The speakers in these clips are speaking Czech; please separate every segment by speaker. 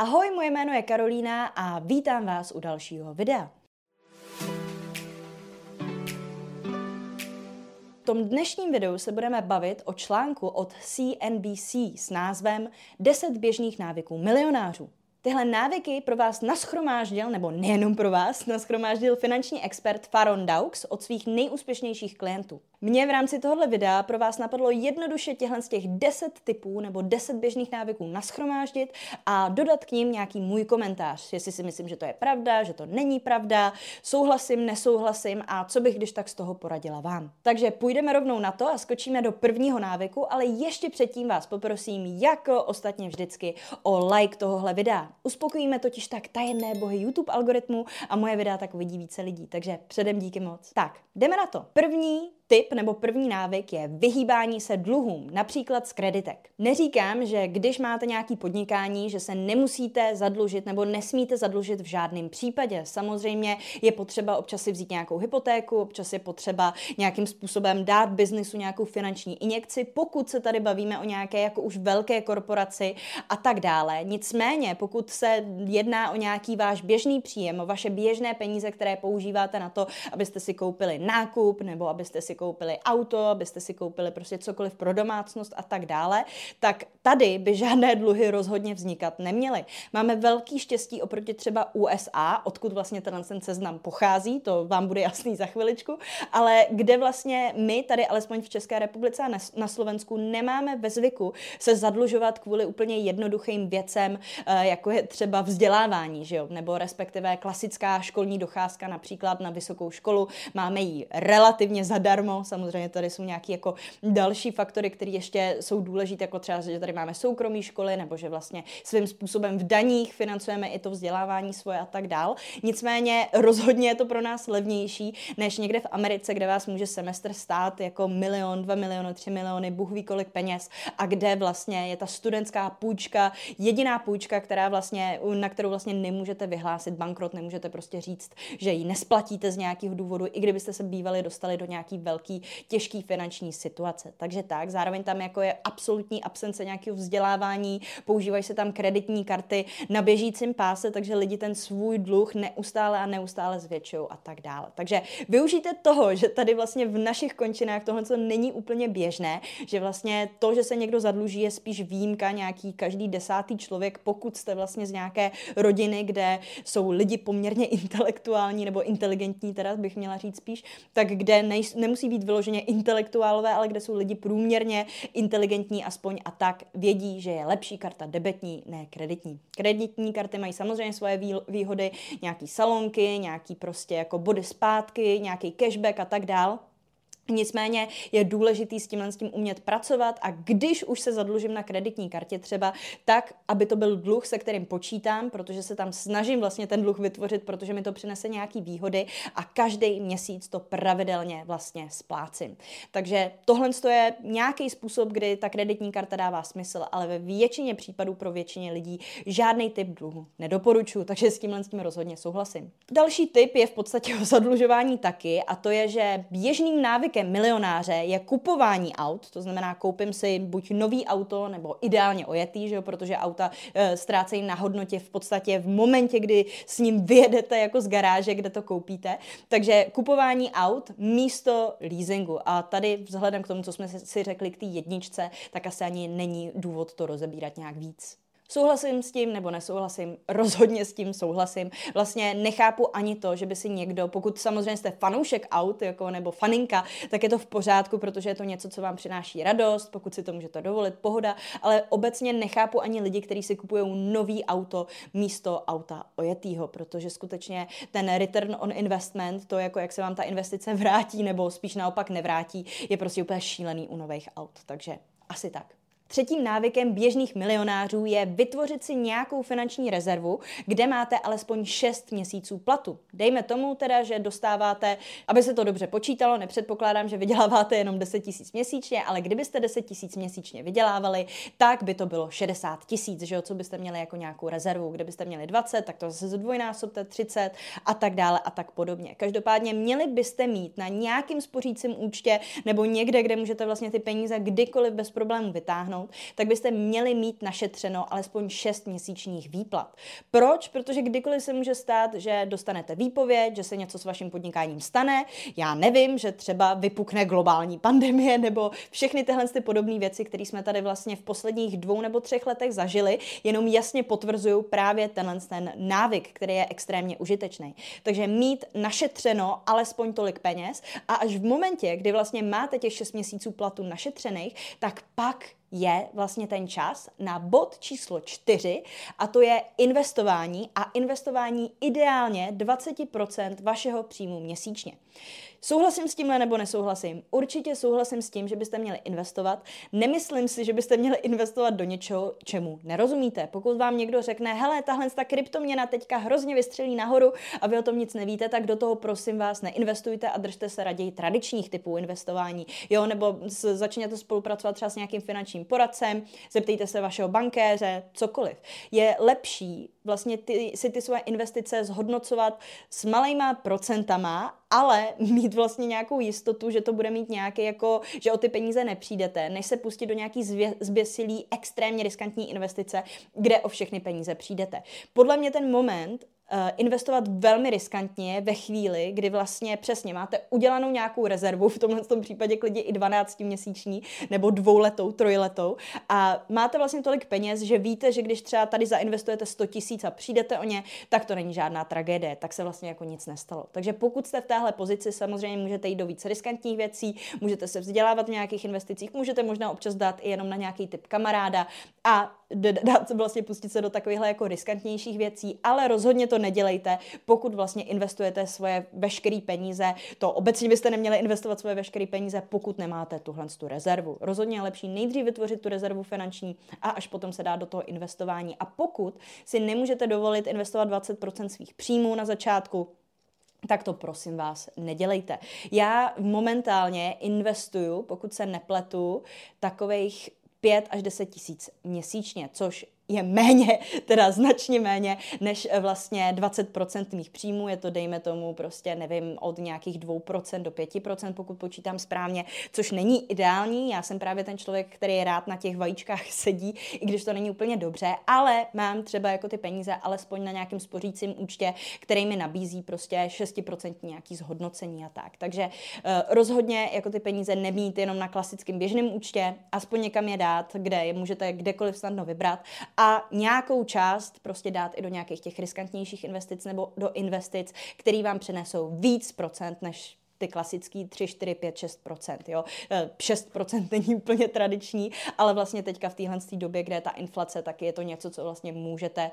Speaker 1: Ahoj, moje jméno je Karolína a vítám vás u dalšího videa. V tom dnešním videu se budeme bavit o článku od CNBC s názvem 10 běžných návyků milionářů. Tyhle návyky pro vás naschromáždil, nebo nejenom pro vás, naschromáždil finanční expert Faron Daux od svých nejúspěšnějších klientů. Mě v rámci tohohle videa pro vás napadlo jednoduše těchhle z těch 10 typů nebo 10 běžných návyků naschromáždit a dodat k ním nějaký můj komentář, jestli si myslím, že to je pravda, že to není pravda, souhlasím, nesouhlasím a co bych když tak z toho poradila vám. Takže půjdeme rovnou na to a skočíme do prvního návyku, ale ještě předtím vás poprosím, jako ostatně vždycky, o like tohohle videa. Uspokojíme totiž tak tajemné bohy YouTube algoritmu a moje videa tak uvidí více lidí, takže předem díky moc. Tak, jdeme na to. První Tip nebo první návyk je vyhýbání se dluhům, například z kreditek. Neříkám, že když máte nějaký podnikání, že se nemusíte zadlužit nebo nesmíte zadlužit v žádném případě. Samozřejmě je potřeba občas si vzít nějakou hypotéku, občas je potřeba nějakým způsobem dát biznisu nějakou finanční injekci, pokud se tady bavíme o nějaké jako už velké korporaci a tak dále. Nicméně, pokud se jedná o nějaký váš běžný příjem, o vaše běžné peníze, které používáte na to, abyste si koupili nákup nebo abyste si koupili auto, abyste si koupili prostě cokoliv pro domácnost a tak dále, tak tady by žádné dluhy rozhodně vznikat neměly. Máme velký štěstí oproti třeba USA, odkud vlastně ten, ten seznam pochází, to vám bude jasný za chviličku, ale kde vlastně my tady alespoň v České republice a na Slovensku nemáme ve zvyku se zadlužovat kvůli úplně jednoduchým věcem, eh, jako je třeba vzdělávání, že jo? nebo respektive klasická školní docházka například na vysokou školu, máme ji relativně zadarmo, zadarmo. Samozřejmě tady jsou nějaké jako další faktory, které ještě jsou důležité, jako třeba, že tady máme soukromé školy, nebo že vlastně svým způsobem v daních financujeme i to vzdělávání svoje a tak dál. Nicméně rozhodně je to pro nás levnější, než někde v Americe, kde vás může semestr stát jako milion, dva miliony, tři miliony, Bůh ví kolik peněz a kde vlastně je ta studentská půjčka, jediná půjčka, která vlastně, na kterou vlastně nemůžete vyhlásit bankrot, nemůžete prostě říct, že ji nesplatíte z nějakého důvodu, i kdybyste se bývali dostali do nějaký velký velký, těžký finanční situace. Takže tak, zároveň tam jako je absolutní absence nějakého vzdělávání, používají se tam kreditní karty na běžícím páse, takže lidi ten svůj dluh neustále a neustále zvětšují a tak dále. Takže využijte toho, že tady vlastně v našich končinách tohle co není úplně běžné, že vlastně to, že se někdo zadluží, je spíš výjimka nějaký každý desátý člověk, pokud jste vlastně z nějaké rodiny, kde jsou lidi poměrně intelektuální nebo inteligentní, teda bych měla říct spíš, tak kde nej, nemusí být vyloženě intelektuálové, ale kde jsou lidi průměrně inteligentní aspoň a tak vědí, že je lepší karta debetní, ne kreditní. Kreditní karty mají samozřejmě svoje výhody, nějaký salonky, nějaký prostě jako body zpátky, nějaký cashback a tak dál. Nicméně je důležitý s tímhle s tím umět pracovat a když už se zadlužím na kreditní kartě třeba, tak, aby to byl dluh, se kterým počítám, protože se tam snažím vlastně ten dluh vytvořit, protože mi to přinese nějaký výhody a každý měsíc to pravidelně vlastně splácím. Takže tohle je nějaký způsob, kdy ta kreditní karta dává smysl, ale ve většině případů pro většině lidí žádný typ dluhu nedoporučuji, takže s tímhle s tím rozhodně souhlasím. Další typ je v podstatě o zadlužování taky a to je, že běžným návykem návykem milionáře je kupování aut, to znamená koupím si buď nový auto nebo ideálně ojetý, že jo, protože auta e, ztrácejí na hodnotě v podstatě v momentě, kdy s ním vyjedete jako z garáže, kde to koupíte. Takže kupování aut místo leasingu. A tady vzhledem k tomu, co jsme si řekli k té jedničce, tak asi ani není důvod to rozebírat nějak víc. Souhlasím s tím nebo nesouhlasím? Rozhodně s tím souhlasím. Vlastně nechápu ani to, že by si někdo, pokud samozřejmě jste fanoušek aut jako, nebo faninka, tak je to v pořádku, protože je to něco, co vám přináší radost, pokud si to můžete dovolit, pohoda, ale obecně nechápu ani lidi, kteří si kupují nový auto místo auta ojetýho, protože skutečně ten return on investment, to jako jak se vám ta investice vrátí nebo spíš naopak nevrátí, je prostě úplně šílený u nových aut. Takže asi tak. Třetím návykem běžných milionářů je vytvořit si nějakou finanční rezervu, kde máte alespoň 6 měsíců platu. Dejme tomu teda, že dostáváte, aby se to dobře počítalo, nepředpokládám, že vyděláváte jenom 10 tisíc měsíčně, ale kdybyste 10 tisíc měsíčně vydělávali, tak by to bylo 60 tisíc, že jo, co byste měli jako nějakou rezervu. Kdybyste měli 20, tak to zase zdvojnásobte 30 a tak dále a tak podobně. Každopádně měli byste mít na nějakým spořícím účtě nebo někde, kde můžete vlastně ty peníze kdykoliv bez problémů vytáhnout, dosáhnout, tak byste měli mít našetřeno alespoň 6 měsíčních výplat. Proč? Protože kdykoliv se může stát, že dostanete výpověď, že se něco s vaším podnikáním stane, já nevím, že třeba vypukne globální pandemie nebo všechny tyhle ty podobné věci, které jsme tady vlastně v posledních dvou nebo třech letech zažili, jenom jasně potvrzují právě tenhle ten návyk, který je extrémně užitečný. Takže mít našetřeno alespoň tolik peněz a až v momentě, kdy vlastně máte těch 6 měsíců platu našetřených, tak pak je vlastně ten čas na bod číslo čtyři a to je investování a investování ideálně 20% vašeho příjmu měsíčně. Souhlasím s tímhle nebo nesouhlasím? Určitě souhlasím s tím, že byste měli investovat. Nemyslím si, že byste měli investovat do něčeho, čemu nerozumíte. Pokud vám někdo řekne, hele, tahle ta kryptoměna teďka hrozně vystřelí nahoru a vy o tom nic nevíte, tak do toho prosím vás neinvestujte a držte se raději tradičních typů investování. Jo, nebo začněte spolupracovat třeba s nějakým finančním poradcem, zeptejte se vašeho bankéře, cokoliv. Je lepší vlastně ty, si ty svoje investice zhodnocovat s malejma procentama, ale mít vlastně nějakou jistotu, že to bude mít nějaký jako, že o ty peníze nepřijdete, než se pustit do nějaký zvě, zběsilý, extrémně riskantní investice, kde o všechny peníze přijdete. Podle mě ten moment, investovat velmi riskantně ve chvíli, kdy vlastně přesně máte udělanou nějakou rezervu, v tomhle tom případě klidně i 12 měsíční nebo dvouletou, trojletou a máte vlastně tolik peněz, že víte, že když třeba tady zainvestujete 100 tisíc a přijdete o ně, tak to není žádná tragédie, tak se vlastně jako nic nestalo. Takže pokud jste v téhle pozici, samozřejmě můžete jít do více riskantních věcí, můžete se vzdělávat v nějakých investicích, můžete možná občas dát i jenom na nějaký typ kamaráda a dát se vlastně pustit se do takovýchhle jako riskantnějších věcí, ale rozhodně to nedělejte, pokud vlastně investujete svoje veškeré peníze. To obecně byste neměli investovat svoje veškeré peníze, pokud nemáte tuhle tu rezervu. Rozhodně je lepší nejdřív vytvořit tu rezervu finanční a až potom se dát do toho investování. A pokud si nemůžete dovolit investovat 20% svých příjmů na začátku, tak to prosím vás nedělejte. Já momentálně investuju, pokud se nepletu, takových 5 až 10 tisíc měsíčně, což je méně, teda značně méně, než eh, vlastně 20% mých příjmů, je to dejme tomu prostě, nevím, od nějakých 2% do 5%, pokud počítám správně, což není ideální, já jsem právě ten člověk, který rád na těch vajíčkách sedí, i když to není úplně dobře, ale mám třeba jako ty peníze alespoň na nějakém spořícím účtě, který mi nabízí prostě 6% nějaký zhodnocení a tak. Takže uh, rozhodně jako ty peníze nemít jenom na klasickém běžném účtě, aspoň někam je dát, kde je můžete kdekoliv snadno vybrat a nějakou část prostě dát i do nějakých těch riskantnějších investic nebo do investic, které vám přinesou víc procent než ty klasický 3, 4, 5, 6 jo. 6 e, není úplně tradiční, ale vlastně teďka v téhle době, kde je ta inflace, tak je to něco, co vlastně můžete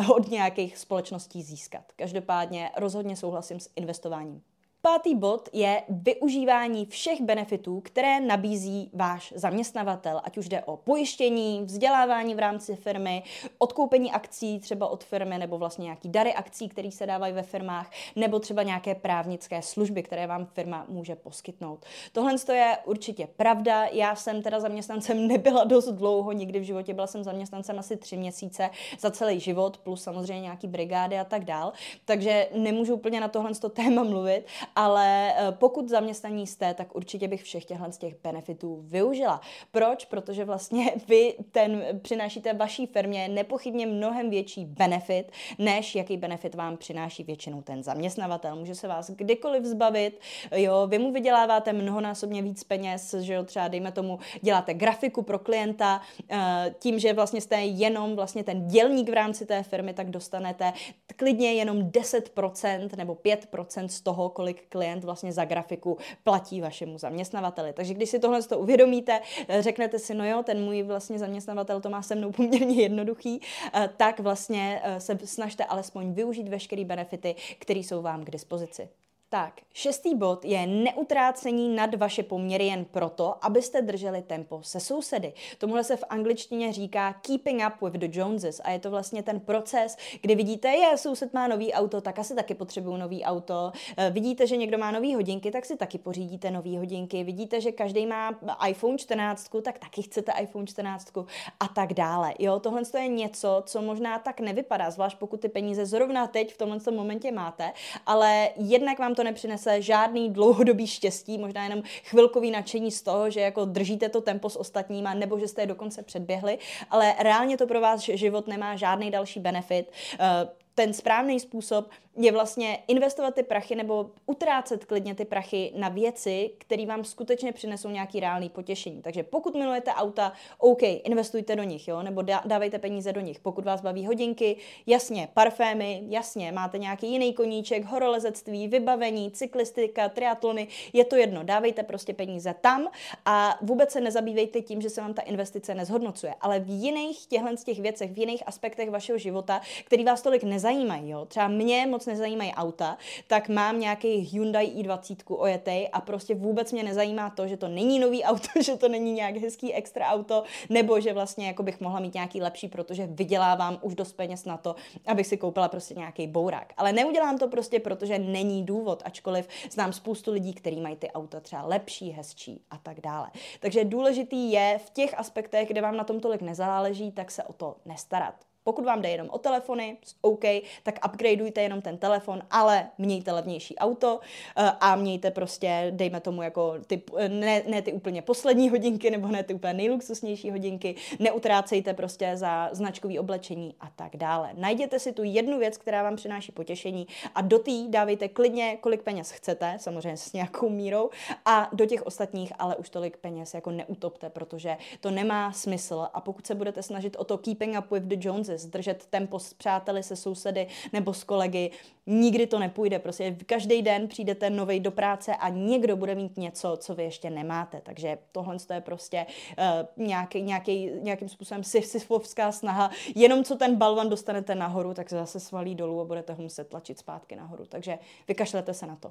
Speaker 1: uh, od nějakých společností získat. Každopádně rozhodně souhlasím s investováním. Pátý bod je využívání všech benefitů, které nabízí váš zaměstnavatel, ať už jde o pojištění, vzdělávání v rámci firmy, odkoupení akcí třeba od firmy, nebo vlastně nějaký dary akcí, které se dávají ve firmách, nebo třeba nějaké právnické služby, které vám firma může poskytnout. Tohle je určitě pravda. Já jsem teda zaměstnancem nebyla dost dlouho, nikdy v životě byla jsem zaměstnancem asi tři měsíce za celý život, plus samozřejmě nějaký brigády a tak dál. Takže nemůžu úplně na tohle téma mluvit, ale eh, pokud zaměstnaní jste, tak určitě bych všech těchto z těch benefitů využila. Proč? Protože vlastně vy ten přinášíte vaší firmě nepochybně mnohem větší benefit, než jaký benefit vám přináší většinou ten zaměstnavatel. Může se vás kdykoliv zbavit, jo, vy mu vyděláváte mnohonásobně víc peněz, že jo, třeba dejme tomu, děláte grafiku pro klienta, eh, tím, že vlastně jste jenom vlastně ten dělník v rámci té firmy, tak dostanete klidně jenom 10% nebo 5% z toho, kolik klient vlastně za grafiku platí vašemu zaměstnavateli. Takže když si tohle to uvědomíte, eh, řeknete si, no jo, ten můj vlastně zaměstnavatel to má se mnou poměrně jednoduchý, eh, tak vlastně eh, se snažte alespoň využít veškeré benefity, které jsou vám k dispozici. Tak, šestý bod je neutrácení nad vaše poměry jen proto, abyste drželi tempo se sousedy. Tomuhle se v angličtině říká keeping up with the Joneses a je to vlastně ten proces, kdy vidíte, je, soused má nový auto, tak asi taky potřebuju nový auto. E, vidíte, že někdo má nový hodinky, tak si taky pořídíte nový hodinky. Vidíte, že každý má iPhone 14, tak taky chcete iPhone 14 a tak dále. Jo, tohle je něco, co možná tak nevypadá, zvlášť pokud ty peníze zrovna teď v tomhle momentě máte, ale jednak vám to to nepřinese žádný dlouhodobý štěstí, možná jenom chvilkový nadšení z toho, že jako držíte to tempo s ostatníma, nebo že jste je dokonce předběhli, ale reálně to pro vás život nemá žádný další benefit. Uh, ten správný způsob je vlastně investovat ty prachy nebo utrácet klidně ty prachy na věci, které vám skutečně přinesou nějaký reálný potěšení. Takže pokud milujete auta, OK, investujte do nich, jo, nebo dávejte peníze do nich. Pokud vás baví hodinky, jasně, parfémy, jasně, máte nějaký jiný koníček, horolezectví, vybavení, cyklistika, triatlony, je to jedno, dávejte prostě peníze tam a vůbec se nezabývejte tím, že se vám ta investice nezhodnocuje. Ale v jiných těchto těch věcech, v jiných aspektech vašeho života, který vás tolik nezajímají, jo, třeba mě moc moc nezajímají auta, tak mám nějaký Hyundai i20 ojetej a prostě vůbec mě nezajímá to, že to není nový auto, že to není nějak hezký extra auto, nebo že vlastně jako bych mohla mít nějaký lepší, protože vydělávám už dost peněz na to, abych si koupila prostě nějaký bourák. Ale neudělám to prostě, protože není důvod, ačkoliv znám spoustu lidí, kteří mají ty auta třeba lepší, hezčí a tak dále. Takže důležitý je v těch aspektech, kde vám na tom tolik nezáleží, tak se o to nestarat. Pokud vám jde jenom o telefony, OK, tak upgradeujte jenom ten telefon, ale mějte levnější auto uh, a mějte prostě, dejme tomu jako ty, ne, ne ty úplně poslední hodinky, nebo ne ty úplně nejluxusnější hodinky, neutrácejte prostě za značkový oblečení a tak dále. Najděte si tu jednu věc, která vám přináší potěšení a do té dávejte klidně, kolik peněz chcete, samozřejmě s nějakou mírou, a do těch ostatních ale už tolik peněz jako neutopte, protože to nemá smysl a pokud se budete snažit o to keeping up with the Joneses, práci, zdržet tempo s přáteli, se sousedy nebo s kolegy. Nikdy to nepůjde. Prostě každý den přijdete novej do práce a někdo bude mít něco, co vy ještě nemáte. Takže tohle je prostě uh, nějaký, nějaký, nějakým způsobem sisyfovská snaha. Jenom co ten balvan dostanete nahoru, tak se zase svalí dolů a budete ho muset tlačit zpátky nahoru. Takže vykašlete se na to.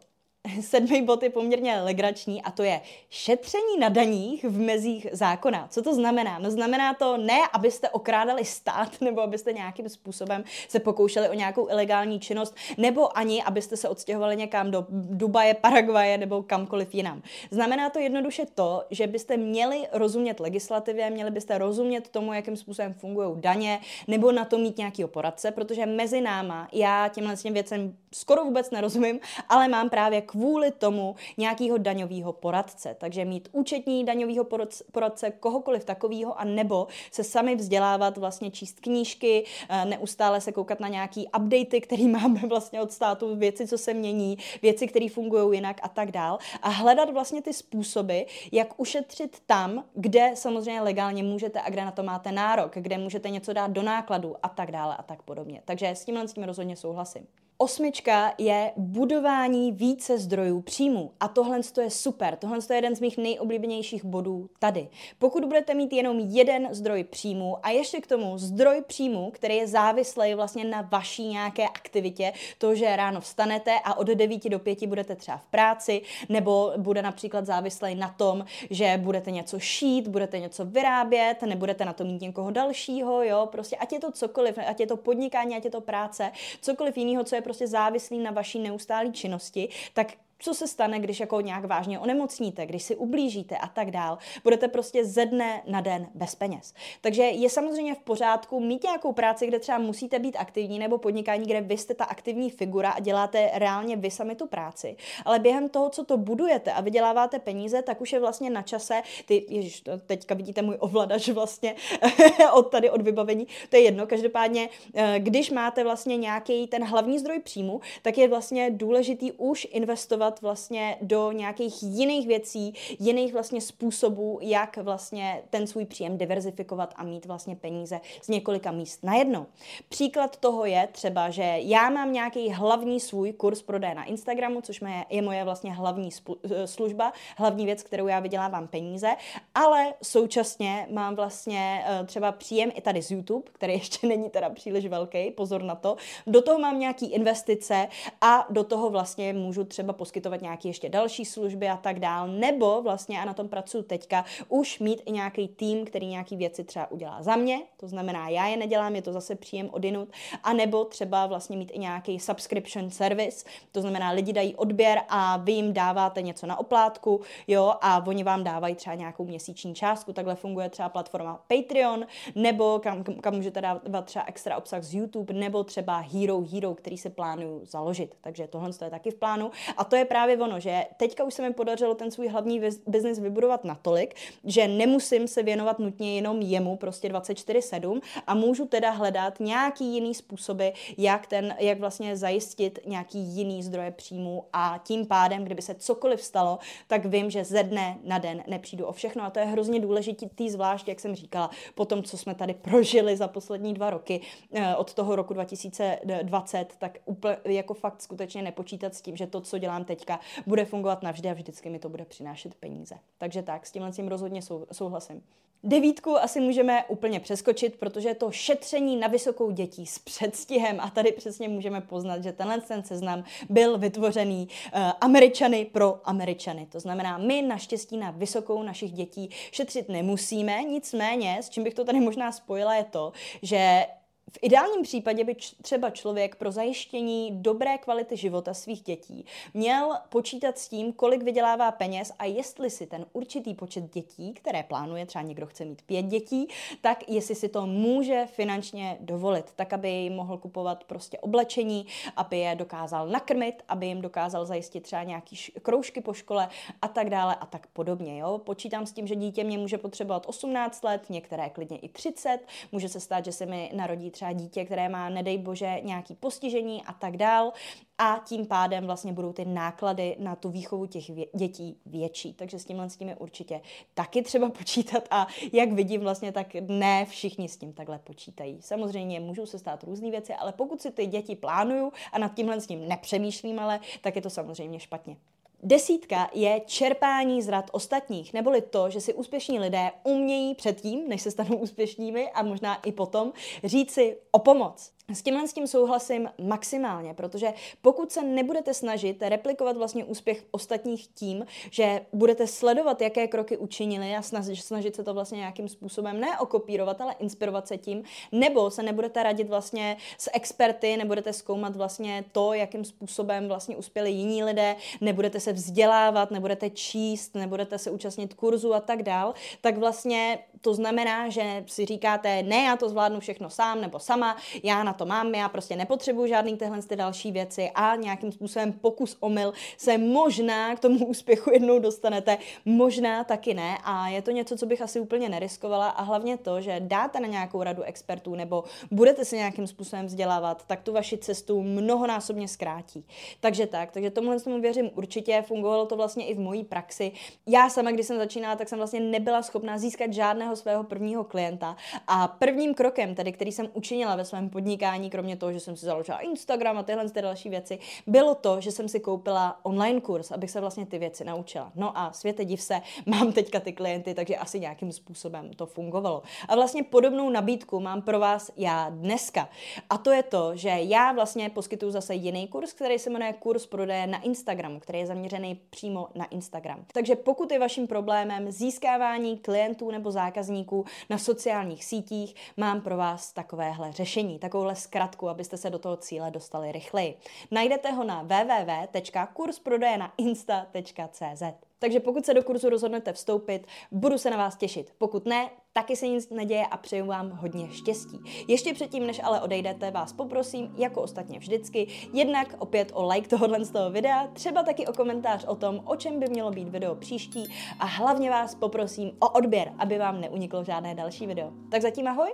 Speaker 1: sedmý bod je poměrně legrační a to je šetření na daních v mezích zákona. Co to znamená? No znamená to ne, abyste okrádali stát nebo abyste nějakým způsobem se pokoušeli o nějakou ilegální činnost, nebo ani abyste se odstěhovali někam do Dubaje, Paraguaje nebo kamkoliv jinam. Znamená to jednoduše to, že byste měli rozumět legislativě, měli byste rozumět tomu, jakým způsobem fungují daně, nebo na to mít nějaký poradce, protože mezi náma já těmhle věcem skoro vůbec nerozumím, ale mám právě kvůli tomu nějakého daňového poradce. Takže mít účetní daňového poradce, kohokoliv takového, a nebo se sami vzdělávat, vlastně číst knížky, eh, neustále se koukat na nějaký updaty, které máme vlastně od státu, věci, co se mění, věci, které fungují jinak a tak dál. A hledat vlastně ty způsoby, jak ušetřit tam, kde samozřejmě legálně můžete a kde na to máte nárok, kde můžete něco dát do nákladu a tak dále a tak podobně. Takže s tímhle s tím rozhodně souhlasím. Osmička je budování více zdrojů příjmu. A tohle je super. Tohle je jeden z mých nejoblíbenějších bodů tady. Pokud budete mít jenom jeden zdroj příjmu a ještě k tomu zdroj příjmu, který je závislý vlastně na vaší nějaké aktivitě, to, že ráno vstanete a od 9 do 5 budete třeba v práci, nebo bude například závislý na tom, že budete něco šít, budete něco vyrábět, nebudete na to mít někoho dalšího, jo, prostě ať je to cokoliv, ať je to podnikání, ať je to práce, cokoliv jiného, co je prostě závislý na vaší neustálé činnosti, tak co se stane, když jako nějak vážně onemocníte, když si ublížíte a tak dál. Budete prostě ze dne na den bez peněz. Takže je samozřejmě v pořádku mít nějakou práci, kde třeba musíte být aktivní, nebo podnikání, kde vy jste ta aktivní figura a děláte reálně vy sami tu práci. Ale během toho, co to budujete a vyděláváte peníze, tak už je vlastně na čase, ty, ježiš, teďka vidíte můj ovladač vlastně od tady od vybavení, to je jedno, každopádně, eh, když máte vlastně nějaký ten hlavní zdroj příjmu, tak je vlastně důležitý už investovat investovat vlastně do nějakých jiných věcí, jiných vlastně způsobů, jak vlastně ten svůj příjem diverzifikovat a mít vlastně peníze z několika míst najednou. Příklad toho je třeba, že já mám nějaký hlavní svůj kurz prodeje na Instagramu, což je moje vlastně hlavní eh, služba, hlavní věc, kterou já vydělávám peníze, ale současně mám vlastně eh, třeba příjem i tady z YouTube, který ještě není teda příliš velký, pozor na to. Do toho mám nějaký investice a do toho vlastně můžu třeba poskytovat poskytovat nějaké ještě další služby a tak dál, nebo vlastně, a na tom pracuji teďka, už mít i nějaký tým, který nějaký věci třeba udělá za mě, to znamená, já je nedělám, je to zase příjem odinut, a nebo třeba vlastně mít i nějaký subscription service, to znamená, lidi dají odběr a vy jim dáváte něco na oplátku, jo, a oni vám dávají třeba nějakou měsíční částku, takhle funguje třeba platforma Patreon, nebo kam, kam můžete dávat třeba extra obsah z YouTube, nebo třeba Hero Hero, který se plánuju založit. Takže tohle je taky v plánu. A to je právě ono, že teďka už se mi podařilo ten svůj hlavní biznis vybudovat natolik, že nemusím se věnovat nutně jenom jemu prostě 24-7 a můžu teda hledat nějaký jiný způsoby, jak, ten, jak vlastně zajistit nějaký jiný zdroje příjmu. A tím pádem, kdyby se cokoliv stalo, tak vím, že ze dne na den nepřijdu o všechno. A to je hrozně důležitý, zvlášť, jak jsem říkala, po tom, co jsme tady prožili za poslední dva roky, eh, od toho roku 2020, tak úplně jako fakt skutečně nepočítat s tím, že to, co dělám teďka, bude fungovat navždy a vždycky mi to bude přinášet peníze. Takže tak, s tímhle tím rozhodně sou, souhlasím. Devítku asi můžeme úplně přeskočit, protože je to šetření na vysokou dětí s předstihem a tady přesně můžeme poznat, že tenhle ten seznam byl vytvořený uh, Američany pro Američany. To znamená, my naštěstí na vysokou našich dětí šetřit nemusíme, nicméně, s čím bych to tady možná spojila, je to, že v ideálním případě by třeba člověk pro zajištění dobré kvality života svých dětí měl počítat s tím, kolik vydělává peněz a jestli si ten určitý počet dětí, které plánuje, třeba někdo chce mít pět dětí, tak jestli si to může finančně dovolit, tak aby jim mohl kupovat prostě oblečení, aby je dokázal nakrmit, aby jim dokázal zajistit třeba nějaký kroužky po škole a tak dále a tak podobně. Jo? Počítám s tím, že dítě mě může potřebovat 18 let, některé klidně i 30, může se stát, že se mi narodí třeba dítě, které má, nedej bože, nějaký postižení a tak dál a tím pádem vlastně budou ty náklady na tu výchovu těch vě- dětí větší. Takže s tímhle s tím je určitě taky třeba počítat a jak vidím vlastně, tak ne všichni s tím takhle počítají. Samozřejmě můžou se stát různé věci, ale pokud si ty děti plánuju a nad tímhle s tím nepřemýšlím, ale tak je to samozřejmě špatně. Desítka je čerpání z rad ostatních, neboli to, že si úspěšní lidé umějí předtím, než se stanou úspěšnými a možná i potom, říci o pomoc. S tímhle s tím souhlasím maximálně, protože pokud se nebudete snažit replikovat vlastně úspěch ostatních tím, že budete sledovat, jaké kroky učinili a snažit, se to vlastně nějakým způsobem ne okopírovat, ale inspirovat se tím, nebo se nebudete radit vlastně s experty, nebudete zkoumat vlastně to, jakým způsobem vlastně uspěli jiní lidé, nebudete se vzdělávat, nebudete číst, nebudete se účastnit kurzu a tak dál, tak vlastně to znamená, že si říkáte, ne, já to zvládnu všechno sám nebo sama, já na to mám, já prostě nepotřebuju žádný tyhle ty další věci a nějakým způsobem pokus omyl se možná k tomu úspěchu jednou dostanete, možná taky ne a je to něco, co bych asi úplně neriskovala a hlavně to, že dáte na nějakou radu expertů nebo budete se nějakým způsobem vzdělávat, tak tu vaši cestu mnohonásobně zkrátí. Takže tak, takže tomuhle tomu věřím určitě, fungovalo to vlastně i v mojí praxi. Já sama, když jsem začínala, tak jsem vlastně nebyla schopná získat žádného svého prvního klienta a prvním krokem, tedy který jsem učinila ve svém podnikání, podnikání, kromě toho, že jsem si založila Instagram a tyhle ty další věci, bylo to, že jsem si koupila online kurz, abych se vlastně ty věci naučila. No a světe div se, mám teďka ty klienty, takže asi nějakým způsobem to fungovalo. A vlastně podobnou nabídku mám pro vás já dneska. A to je to, že já vlastně poskytuju zase jiný kurz, který se jmenuje kurz prodeje na Instagramu, který je zaměřený přímo na Instagram. Takže pokud je vaším problémem získávání klientů nebo zákazníků na sociálních sítích, mám pro vás takovéhle řešení, takovouhle zkratku, abyste se do toho cíle dostali rychleji. Najdete ho na www.kursprodejnainsta.cz. Takže pokud se do kurzu rozhodnete vstoupit, budu se na vás těšit. Pokud ne, taky se nic neděje a přeju vám hodně štěstí. Ještě předtím, než ale odejdete, vás poprosím, jako ostatně vždycky, jednak opět o like tohohle z toho videa, třeba taky o komentář o tom, o čem by mělo být video příští a hlavně vás poprosím o odběr, aby vám neuniklo žádné další video. Tak zatím ahoj!